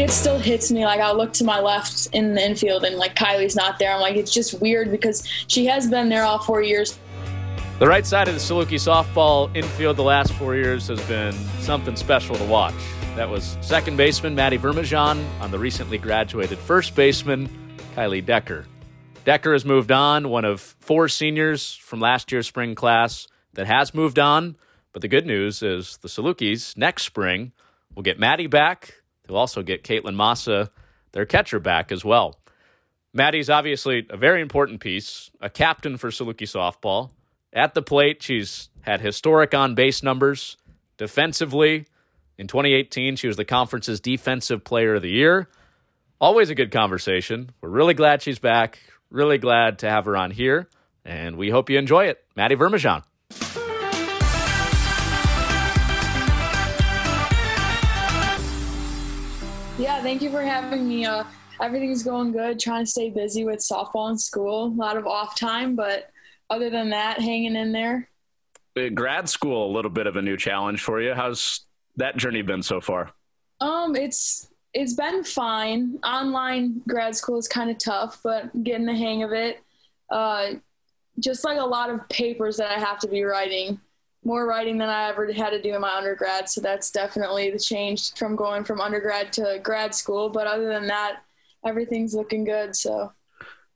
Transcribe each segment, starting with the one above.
it still hits me. Like I'll look to my left in the infield and like Kylie's not there. I'm like, it's just weird because she has been there all four years. The right side of the Saluki softball infield the last four years has been something special to watch. That was second baseman Maddie Vermejan on the recently graduated first baseman Kylie Decker. Decker has moved on, one of four seniors from last year's spring class that has moved on. But the good news is the Salukis next spring will get Maddie back They'll also get Caitlin Massa, their catcher, back as well. Maddie's obviously a very important piece, a captain for Saluki softball. At the plate, she's had historic on base numbers. Defensively, in 2018, she was the conference's defensive player of the year. Always a good conversation. We're really glad she's back. Really glad to have her on here. And we hope you enjoy it. Maddie Vermejan. Yeah, thank you for having me. Uh, everything's going good. Trying to stay busy with softball and school. A lot of off time, but other than that, hanging in there. Uh, grad school, a little bit of a new challenge for you. How's that journey been so far? Um, it's it's been fine. Online grad school is kind of tough, but getting the hang of it. Uh, just like a lot of papers that I have to be writing more writing than I ever had to do in my undergrad. So that's definitely the change from going from undergrad to grad school. But other than that, everything's looking good. So.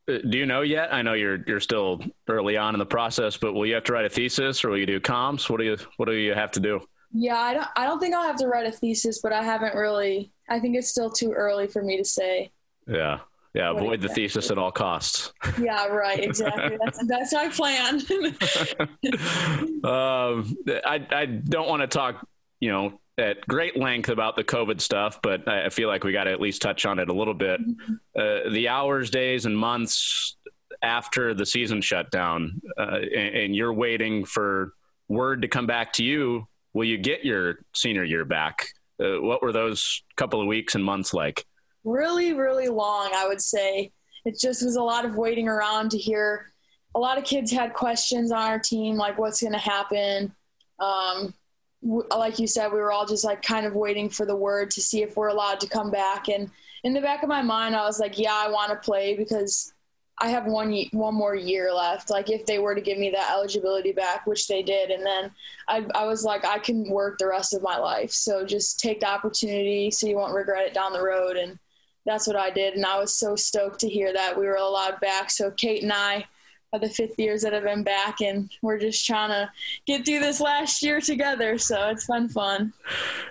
Uh, do you know yet? I know you're you're still early on in the process, but will you have to write a thesis or will you do comps? What do you what do you have to do? Yeah, I don't I don't think I'll have to write a thesis, but I haven't really. I think it's still too early for me to say. Yeah, yeah, avoid the thesis at all costs. Yeah, right. Exactly. That's, that's my plan. um, I I don't want to talk, you know, at great length about the COVID stuff, but I feel like we got to at least touch on it a little bit. Mm-hmm. Uh, the hours, days, and months after the season shut down, uh, and, and you're waiting for word to come back to you. Will you get your senior year back? Uh, what were those couple of weeks and months like? Really, really long, I would say. It just was a lot of waiting around to hear. A lot of kids had questions on our team, like what's going to happen. Um, w- like you said, we were all just like kind of waiting for the word to see if we're allowed to come back. And in the back of my mind, I was like, yeah, I want to play because I have one one more year left. Like if they were to give me that eligibility back, which they did, and then I, I was like, I can work the rest of my life. So just take the opportunity, so you won't regret it down the road. And that's what I did. And I was so stoked to hear that we were allowed back. So Kate and I are the fifth years that have been back, and we're just trying to get through this last year together. So it's been fun.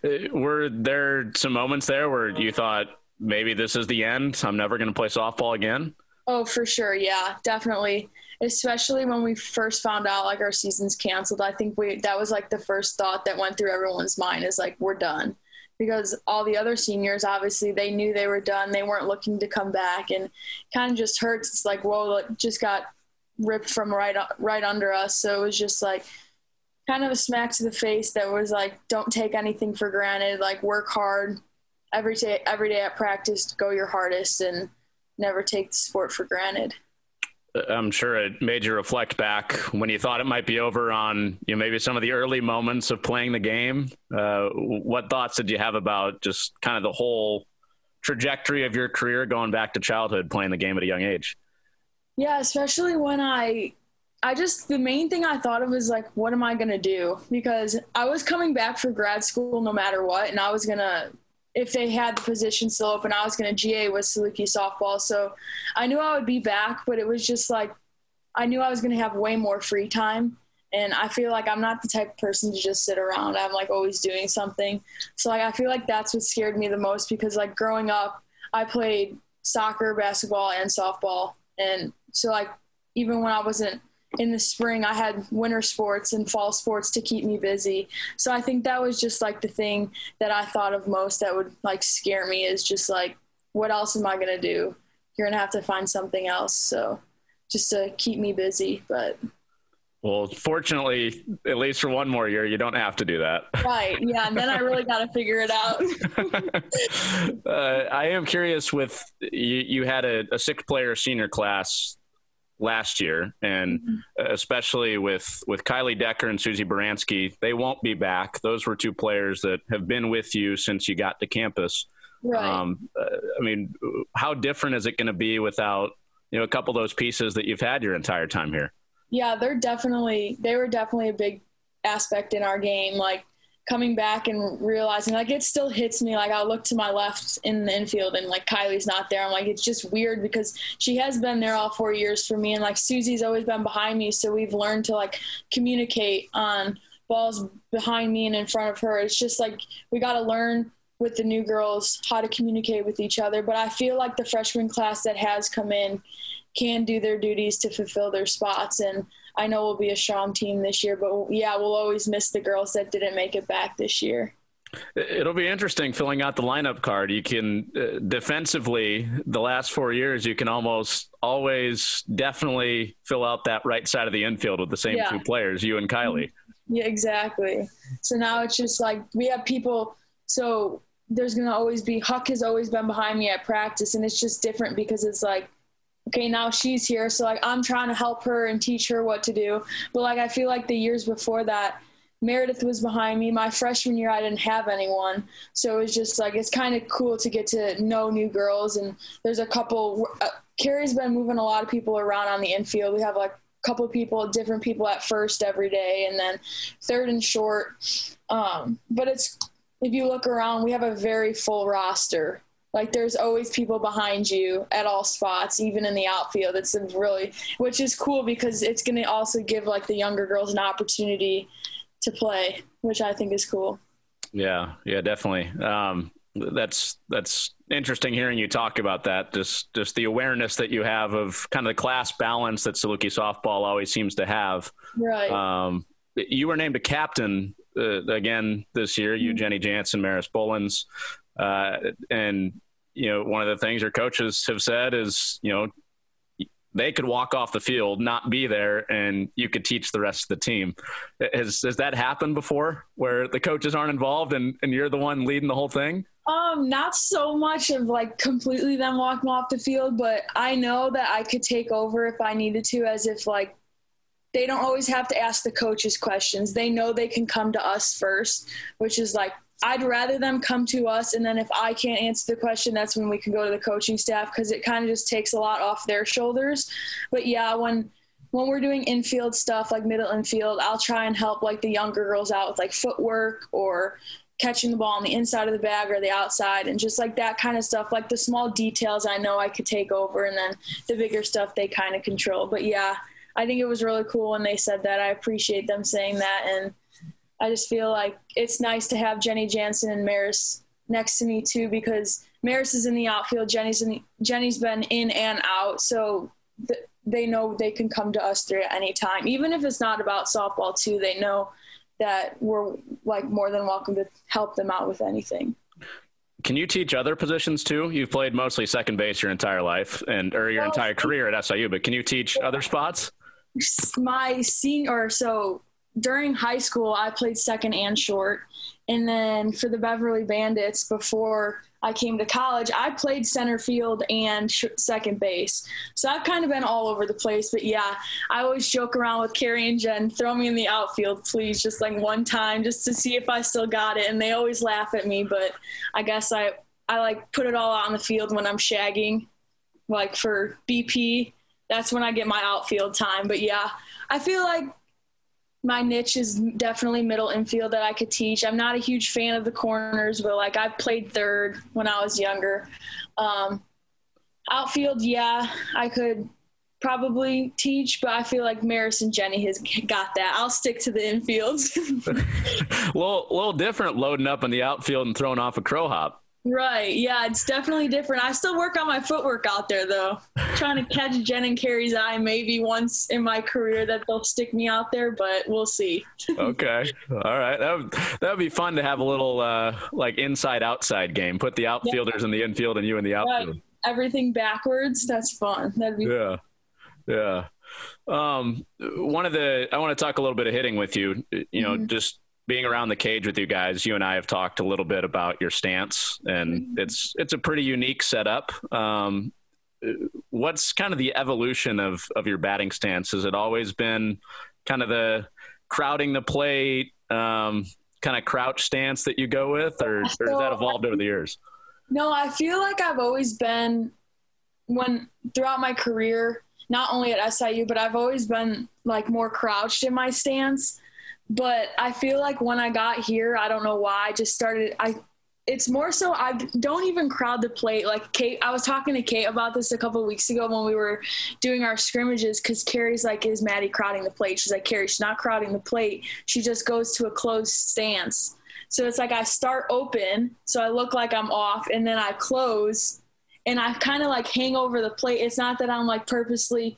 Uh, were there some moments there where you thought maybe this is the end? I'm never going to play softball again? Oh, for sure. Yeah, definitely. Especially when we first found out like our season's canceled. I think we that was like the first thought that went through everyone's mind is like we're done because all the other seniors obviously they knew they were done. They weren't looking to come back. And kind of just hurts. It's like whoa it just got ripped from right right under us. So it was just like kind of a smack to the face that was like don't take anything for granted. Like work hard. Every day every day at practice go your hardest and never take the sport for granted I'm sure it made you reflect back when you thought it might be over on you know, maybe some of the early moments of playing the game. Uh, what thoughts did you have about just kind of the whole trajectory of your career going back to childhood playing the game at a young age? Yeah, especially when I I just the main thing I thought of was like what am I going to do? Because I was coming back for grad school no matter what and I was going to if they had the position still open, I was going to GA with Saluki softball. So I knew I would be back, but it was just like I knew I was going to have way more free time. And I feel like I'm not the type of person to just sit around. I'm like always doing something. So like I feel like that's what scared me the most because like growing up, I played soccer, basketball, and softball. And so like even when I wasn't in the spring I had winter sports and fall sports to keep me busy. So I think that was just like the thing that I thought of most that would like scare me is just like what else am I going to do? You're going to have to find something else. So just to keep me busy, but well, fortunately, at least for one more year, you don't have to do that. Right. Yeah. And then I really got to figure it out. uh, I am curious with you, you had a, a six player senior class last year, and mm-hmm. especially with with Kylie Decker and Susie Baranski, they won't be back. Those were two players that have been with you since you got to campus. Right. Um, uh, I mean, how different is it going to be without you know a couple of those pieces that you've had your entire time here? Yeah, they're definitely they were definitely a big aspect in our game. Like coming back and realizing like it still hits me. Like i look to my left in the infield and like kylie's not there. I'm like it's just weird because she has been there all four years for me. And like susie's always been behind me. So we've learned to like communicate on balls behind me and in front of her. It's just like we got to learn with the new girls how to communicate with each other. But i feel like the freshman class that has come in can do their duties to fulfill their spots. And I know we'll be a strong team this year, but yeah, we'll always miss the girls that didn't make it back this year. It'll be interesting filling out the lineup card. You can uh, defensively, the last four years, you can almost always definitely fill out that right side of the infield with the same yeah. two players, you and Kylie. Yeah, exactly. So now it's just like we have people. So there's going to always be, Huck has always been behind me at practice, and it's just different because it's like okay, now she's here. So like I'm trying to help her and teach her what to do. But like I feel like the years before that, Meredith was behind me. My freshman year, I didn't have anyone. So it was just like, it's kind of cool to get to know new girls. And there's a couple, uh, Kerri's been moving a lot of people around on the infield. We have like a couple people, different people at first every day, and then third and short. Um, but it's, if you look around, we have a very full roster like there's always people behind you at all spots even in the outfield. It's really which is cool because it's going to also give like the younger girls an opportunity to play which i think is cool. Yeah yeah definitely. Um, that's that's interesting hearing you talk about that. Just just the awareness that you have of kind of the class balance that saluki softball always seems to have. Right. Um, you were named a captain uh, again this year you mm-hmm. jenny jansen maris bolins uh, and you know, one of the things your coaches have said is, you know, they could walk off the field, not be there, and you could teach the rest of the team. Has has that happened before, where the coaches aren't involved and, and you're the one leading the whole thing? Um, not so much of like completely them walking off the field, but I know that I could take over if I needed to, as if like they don't always have to ask the coaches questions. They know they can come to us first, which is like I'd rather them come to us, and then if I can't answer the question, that's when we can go to the coaching staff because it kind of just takes a lot off their shoulders. But yeah, when when we're doing infield stuff like middle infield, I'll try and help like the younger girls out with like footwork or catching the ball on the inside of the bag or the outside and just like that kind of stuff like the small details i know i could take over and then the bigger stuff they kind of control but yeah i think it was really cool when they said that i appreciate them saying that and I just feel like it's nice to have Jenny Jansen and Maris next to me too because Maris is in the outfield. Jenny's in the, Jenny's been in and out, so th- they know they can come to us through at any time, even if it's not about softball too. They know that we're like more than welcome to help them out with anything. Can you teach other positions too? You've played mostly second base your entire life and or your well, entire career at SIU, but can you teach other spots? My senior, so during high school, I played second and short. And then for the Beverly Bandits, before I came to college, I played center field and sh- second base. So I've kind of been all over the place. But yeah, I always joke around with Kerri and Jen, throw me in the outfield, please, just like one time, just to see if I still got it. And they always laugh at me. But I guess I, I like put it all out on the field when I'm shagging, like for BP. That's when I get my outfield time. But yeah, I feel like my niche is definitely middle infield that I could teach. I'm not a huge fan of the corners, but like I played third when I was younger. Um, outfield, yeah, I could probably teach, but I feel like Maris and Jenny has got that. I'll stick to the infields. a little, little different loading up in the outfield and throwing off a crow hop. Right. Yeah, it's definitely different. I still work on my footwork out there though. Trying to catch Jen and Kerri's eye maybe once in my career that they'll stick me out there, but we'll see. okay. All right. That would that would be fun to have a little uh like inside outside game. Put the outfielders yeah. in the infield and you in the outfield. Right. Everything backwards. That's fun. That'd be Yeah. Yeah. Um one of the I want to talk a little bit of hitting with you. You know, mm-hmm. just being around the cage with you guys, you and I have talked a little bit about your stance, and mm-hmm. it's it's a pretty unique setup. Um, what's kind of the evolution of of your batting stance? Has it always been kind of the crowding the plate, um, kind of crouch stance that you go with, or, or has that evolved over the years? No, I feel like I've always been when throughout my career, not only at SIU, but I've always been like more crouched in my stance. But I feel like when I got here, I don't know why, I just started I it's more so I don't even crowd the plate. Like Kate, I was talking to Kate about this a couple weeks ago when we were doing our scrimmages because Kerri's like, "Is Maddie crowding the plate?" She's like, "Carrie, she's not crowding the plate. She just goes to a closed stance." So it's like I start open, so I look like I'm off, and then I close, and I kind of like hang over the plate. It's not that I'm like purposely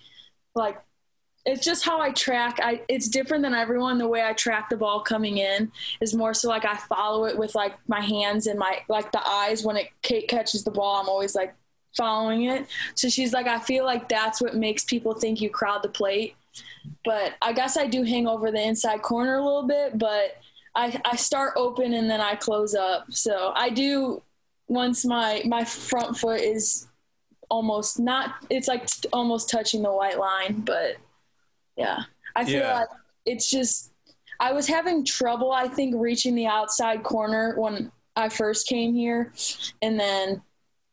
like it's just how I track. I it's different than everyone. The way I track the ball coming in is more so like I follow it with like my hands and my like the eyes. When it Kate catches the ball, I'm always like following it. So she's like, I feel like that's what makes people think you crowd the plate. But I guess I do hang over the inside corner a little bit, but I, I start open and then I close up. So I do once my my front foot is almost not it's like almost touching the white line, but yeah. I feel yeah. like it's just I was having trouble I think reaching the outside corner when I first came here and then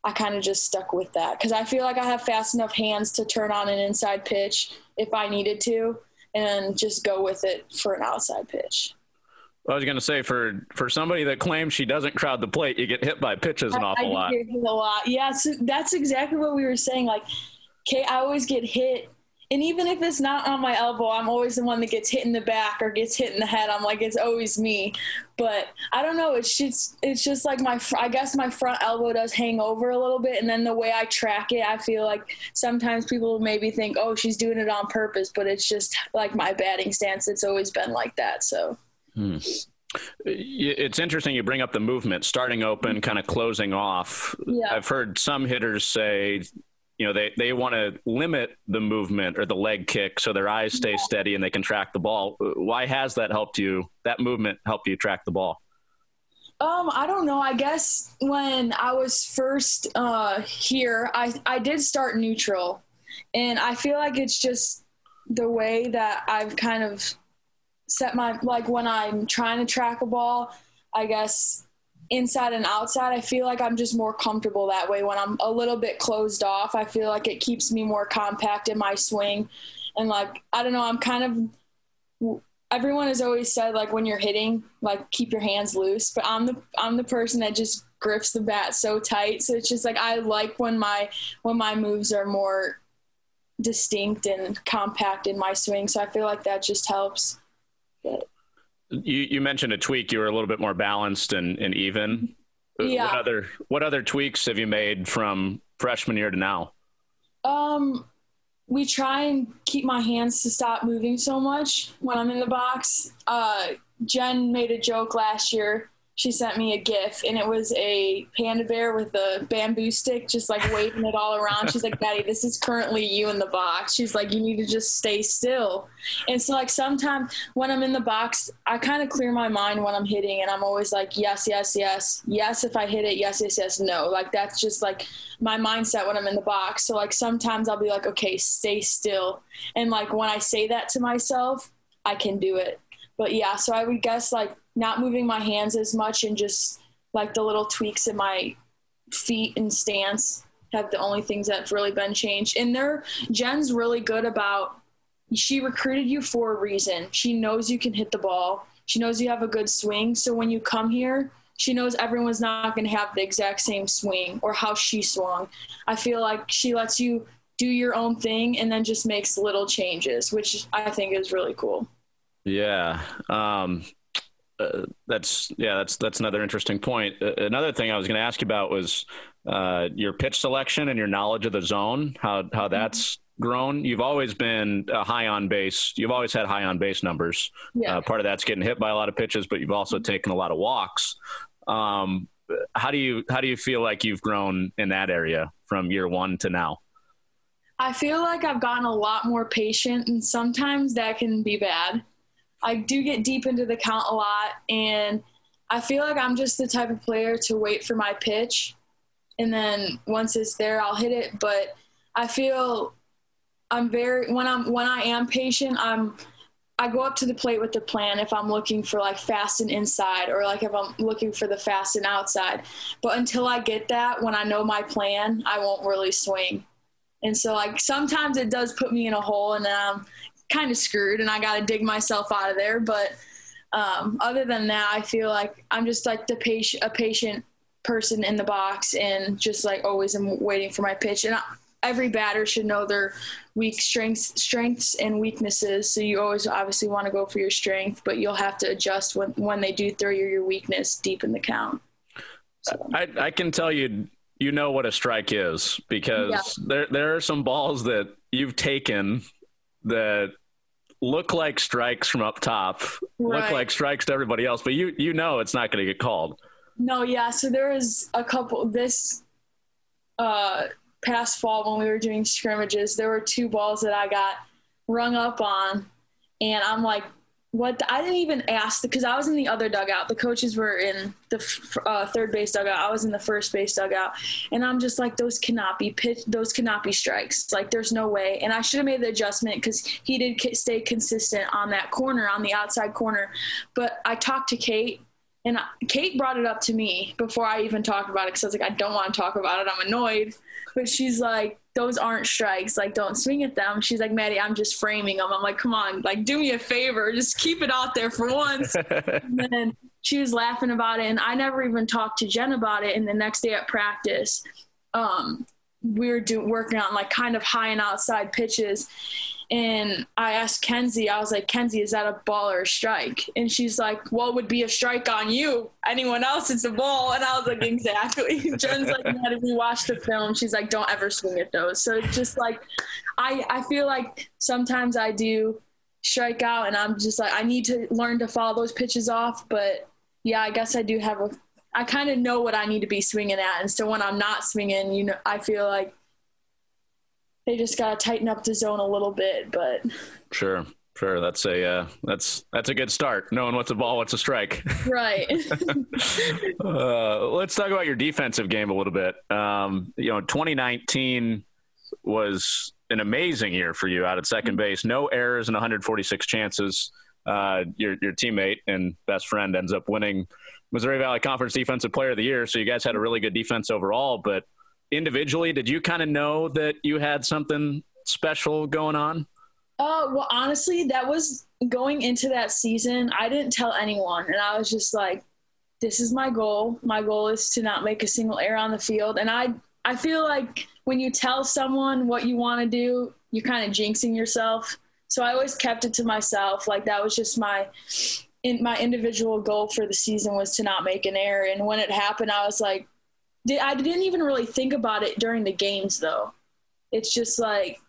I kind of just stuck with that cuz I feel like I have fast enough hands to turn on an inside pitch if I needed to and just go with it for an outside pitch. I was going to say for for somebody that claims she doesn't crowd the plate, you get hit by pitches an awful lot. a lot. Yeah, so that's exactly what we were saying. Like, Kate, I always get hit and even if it's not on my elbow, I'm always the one that gets hit in the back or gets hit in the head. I'm like, it's always me. But I don't know. It's just, it's just like my, I guess my front elbow does hang over a little bit. And then the way I track it, I feel like sometimes people maybe think, oh, she's doing it on purpose. But it's just like my batting stance. It's always been like that. So. Hmm. It's interesting you bring up the movement, starting open, kind of closing off. Yeah. I've heard some hitters say you know they they want to limit the movement or the leg kick so their eyes stay steady and they can track the ball why has that helped you that movement helped you track the ball um, I don't know. I guess when I was first uh, here, I, I did start neutral. And I feel like it's just the way that I've kind of set my, like when I'm trying to track a ball, I guess inside and outside, I feel like I'm just more comfortable that way. When I'm a little bit closed off, I feel like it keeps me more compact in my swing. And like, I don't know, I'm kind of everyone has always said like when you're hitting, like keep your hands loose. But I'm the I'm the person that just grips the bat so tight. So it's just like I like when my when my moves are more distinct and compact in my swing. So I feel like that just helps. But, you, you mentioned a tweak. You were a little bit more balanced and, and even. Yeah. What other What other tweaks have you made from freshman year to now? Um, we try and keep my hands to stop moving so much when I'm in the box. Uh, Jen made a joke last year she sent me a gif and it was a panda bear with a bamboo stick just like waving it all around. She's like maddie this is currently you in the box. She's like you need to just stay still. And so like sometimes when i'm in the box i kind of clear my mind when i'm hitting and i'm always like yes yes yes. Yes if i hit it yes yes yes no. Like that's just like my mindset when i'm in the box. So like sometimes i'll be like okay stay still. And like when i say that to myself i can do it. But yeah so i would guess like not moving my hands as much and just like the little tweaks in my feet and stance have the only things that's really been changed. And there, Jen's really good about. She recruited you for a reason. She knows you can hit the ball. She knows you have a good swing. So when you come here, she knows everyone's not going to have the exact same swing or how she swung. I feel like she lets you do your own thing and then just makes little changes, which I think is really cool. Yeah. Um, uh, that's yeah, that's that's another interesting point. Uh, another thing I was going to ask you about was uh, your pitch selection and your knowledge of the zone. How how mm-hmm. that's grown. You've always been high on base. You've always had high on base numbers. Yeah. Uh, part of that's getting hit by a lot of pitches, but you've also taken a lot of walks. Um, how do you how do you feel like you've grown in that area from year one to now? I feel like I've gotten a lot more patient, and sometimes that can be bad. I do get deep into the count a lot, and I feel like I'm just the type of player to wait for my pitch, and then once it's there, I'll hit it. But I feel I'm very when I'm when I am patient, I'm I go up to the plate with the plan if I'm looking for like fast and inside or like if I'm looking for the fast and outside. But until I get that, when I know my plan, I won't really swing. And so like sometimes it does put me in a hole and then I'm kind of screwed and I got to dig myself out of there. But um, other than that, I feel like I'm just like the patient, a patient person in the box and just like always I'm waiting for my pitch. And I, every batter should know their weak strengths, strengths and weaknesses. So you always obviously want to go for your strength, but you'll have to adjust when, when they do throw you your weakness deep in the count. So. I, I can tell you, you know what a strike is because yeah. there, there are some balls that you've taken that look like strikes from up top, right. look like strikes to everybody else, but you you know it's not going to get called. No, yeah. So there was a couple this uh, past fall when we were doing scrimmages. There were two balls that I got rung up on, and I'm like, what the, I didn't even ask because I was in the other dugout. The coaches were in the uh, third base dugout. I was in the first base dugout, and I'm just like, those cannot be pitch. Those cannot be strikes. Like, there's no way. And I should have made the adjustment because he did stay consistent on that corner, on the outside corner. But I talked to Kate, and Kate brought it up to me before I even talked about it because I was like, I don't want to talk about it. I'm annoyed. But she's like, those aren't strikes. Like, don't swing at them. She's like, Maddie, I'm just framing them. I'm like, come on, like, do me a favor. Just keep it out there for once. and then she was laughing about it. And I never even talked to Jen about it. And the next day at practice, um, we were doing working on like kind of high and outside pitches and I asked Kenzie, I was like, Kenzie, is that a ball or a strike? And she's like, what would be a strike on you? Anyone else, it's a ball. And I was like, exactly. Jen's like, yeah, we watched the film. She's like, don't ever swing at those. So it's just like, I, I feel like sometimes I do strike out and I'm just like, I need to learn to follow those pitches off. But yeah, I guess I do have a, I kind of know what I need to be swinging at. And so when I'm not swinging, you know, I feel like they just got to tighten up the zone a little bit. But sure, sure, that's a uh, that's that's a good start. Knowing what's a ball, what's a strike. Right. uh, let's talk about your defensive game a little bit. Um, you know, 2019 was an amazing year for you out at second base. No errors and 146 chances. Uh, your your teammate and best friend ends up winning Missouri Valley Conference Defensive Player of the Year. So you guys had a really good defense overall, but individually, did you kind of know that you had something special going on? Uh, well, honestly, that was going into that season. I didn't tell anyone, and I was just like, "This is my goal. My goal is to not make a single error on the field." And I, I feel like when you tell someone what you want to do, you're kind of jinxing yourself. So I always kept it to myself. Like that was just my, in, my individual goal for the season was to not make an error. And when it happened, I was like, I didn't even really think about it during the games though. It's just like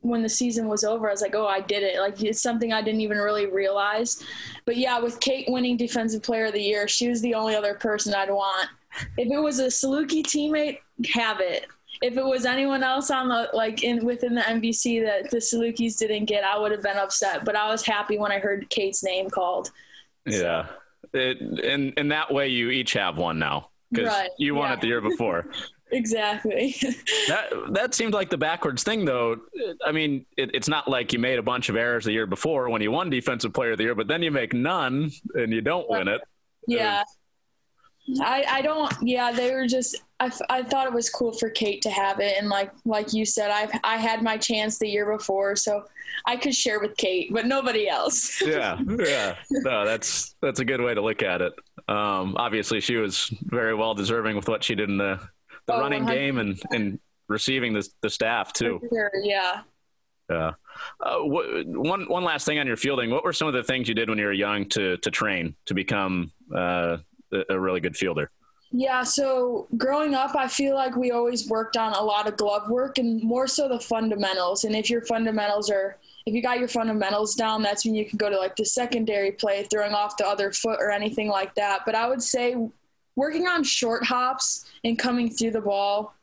when the season was over, I was like, oh, I did it. Like it's something I didn't even really realize. But yeah, with Kate winning Defensive Player of the Year, she was the only other person I'd want. If it was a Saluki teammate, have it. If it was anyone else on the like in within the MVC that the Salukis didn't get, I would have been upset. But I was happy when I heard Kate's name called. Yeah, it, and and that way you each have one now because right. you won yeah. it the year before. exactly. that that seemed like the backwards thing, though. I mean, it, it's not like you made a bunch of errors the year before when you won Defensive Player of the Year, but then you make none and you don't win it. Yeah. I, I don't yeah they were just I, I thought it was cool for Kate to have it. And like like you said I've I had my chance the year before so I could share with Kate but nobody else. Yeah yeah. No that's that's a good way to look at it. Um, obviously she was very well deserving with what she did in the the oh, running 100. game and and receiving the the staff too. sure, yeah. Yeah. Uh, wh- one one last thing on your fielding. What were some of the things you did when you were young to to train to become uh, a really good fielder? Yeah, so growing up, I feel like we always worked on a lot of glove work and more so the fundamentals. And if your fundamentals are, if you got your fundamentals down, that's when you can go to like the secondary play, throwing off the other foot or anything like that. But I would say working on short hops and coming through the ball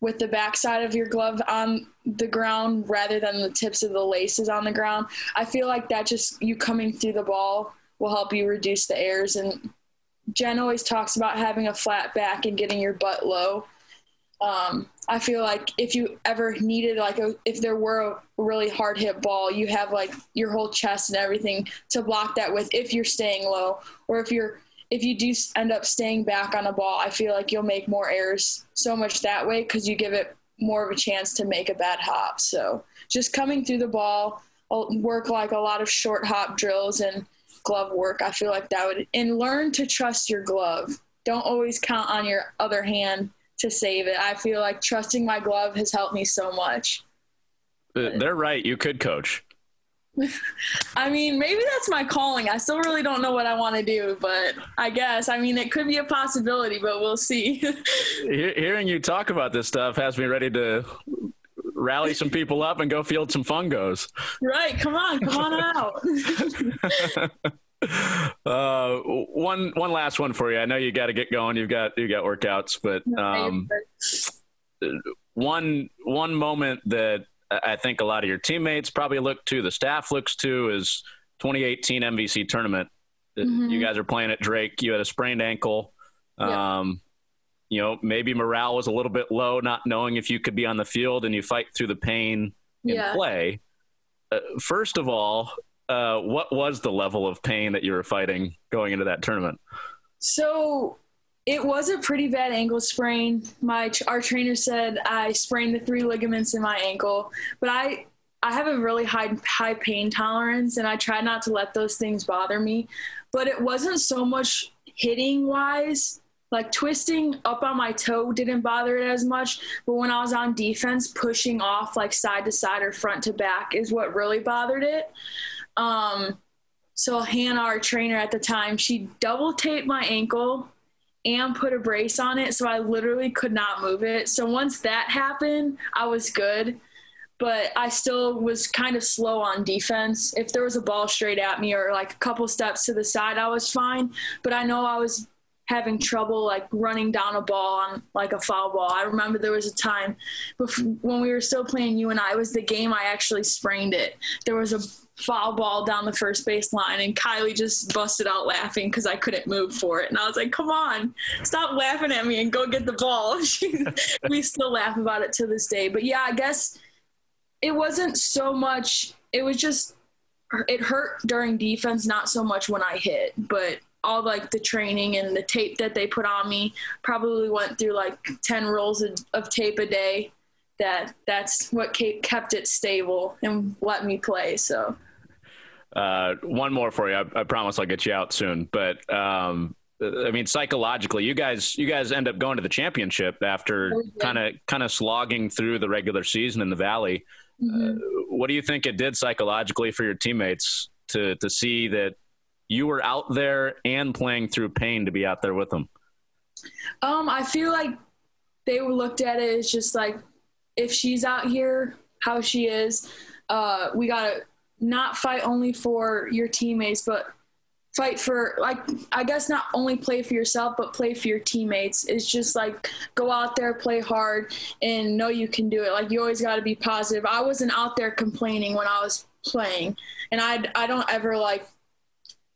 with the backside of your glove on the ground rather than the tips of the laces on the ground, I feel like that just you coming through the ball will help you reduce the errors and Jen always talks about having a flat back and getting your butt low. Um, I feel like if you ever needed like a, if there were a really hard hit ball, you have like your whole chest and everything to block that with if you're staying low or if you're if you do end up staying back on a ball, I feel like you'll make more errors so much that way because you give it more of a chance to make a bad hop. So just coming through the ball, will work like a lot of short hop drills and glove work. I feel like that would and learn to trust your glove. Don't always count on your other hand to save it. I feel like trusting my glove has helped me so much. Uh, they're right. You could coach. I mean, maybe that's my calling. I still really don't know what I want to do, but I guess. I mean, it could be a possibility, but we'll see. Hearing you talk about this stuff has me ready to rally some people up and go field some fungos. Right. Come on. Come on out. uh, one one last one for you. I know you got to get going. You've got you got workouts, but um, one one moment that I think a lot of your teammates probably look to, the staff looks to, is 2018 MVC tournament. Mm-hmm. You guys are playing at Drake. You had a sprained ankle. Um, you know, maybe morale was a little bit low, not knowing if you could be on the field, and you fight through the pain and yeah. play. Uh, first of all, uh, what was the level of pain that you were fighting going into that tournament? So it was a pretty bad ankle sprain. My our trainer said I sprained the three ligaments in my ankle, but I I have a really high high pain tolerance, and I try not to let those things bother me. But it wasn't so much hitting wise. Like twisting up on my toe didn't bother it as much, but when I was on defense, pushing off like side to side or front to back is what really bothered it. Um, so Hannah, our trainer at the time, she double taped my ankle and put a brace on it, so I literally could not move it. So once that happened, I was good, but I still was kind of slow on defense. If there was a ball straight at me or like a couple steps to the side, I was fine. But I know I was having trouble like running down a ball on like a foul ball. I remember there was a time before, when we were still playing UNI. It was the game I actually sprained it. There was a foul ball down the first base line and Kylie just busted out laughing because I couldn't move for it. And I was like, come on, stop laughing at me and go get the ball. we still laugh about it to this day. But yeah, I guess it wasn't so much, it was just, it hurt during defense, not so much when I hit, but all like the training and the tape that they put on me probably went through like 10 rolls of, of tape a day that that's what kept it stable and let me play so uh, one more for you. I, I, promise I'll get you out soon. But um, I mean, psychologically, you guys, you guys end up going to the championship after kind of, kind of slogging through the regular season in the Valley. Mm-hmm. Uh, what do you think it did psychologically for your teammates to to see that you were out there and playing through pain to be out there with them? Um, I feel like they looked at it as just like if she's out here, how she is. Uh, we gotta not fight only for your teammates, but fight for like I guess not only play for yourself but play for your teammates. It's just like go out there, play hard and know you can do it. Like you always got to be positive. I wasn't out there complaining when I was playing. And I I don't ever like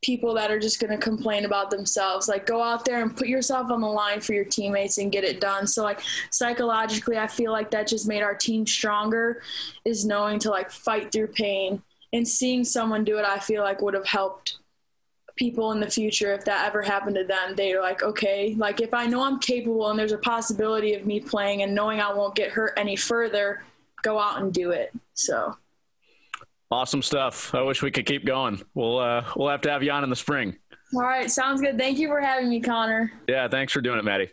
people that are just going to complain about themselves. Like go out there and put yourself on the line for your teammates and get it done. So like psychologically I feel like that just made our team stronger is knowing to like fight through pain and seeing someone do it, I feel like would have helped people in the future if that ever happened to them. They're like, okay, like if I know I'm capable and there's a possibility of me playing and knowing I won't get hurt any further, go out and do it. So. Awesome stuff. I wish we could keep going. We'll uh, we'll have to have you on in the spring. All right, sounds good. Thank you for having me, Connor. Yeah, thanks for doing it, Maddie.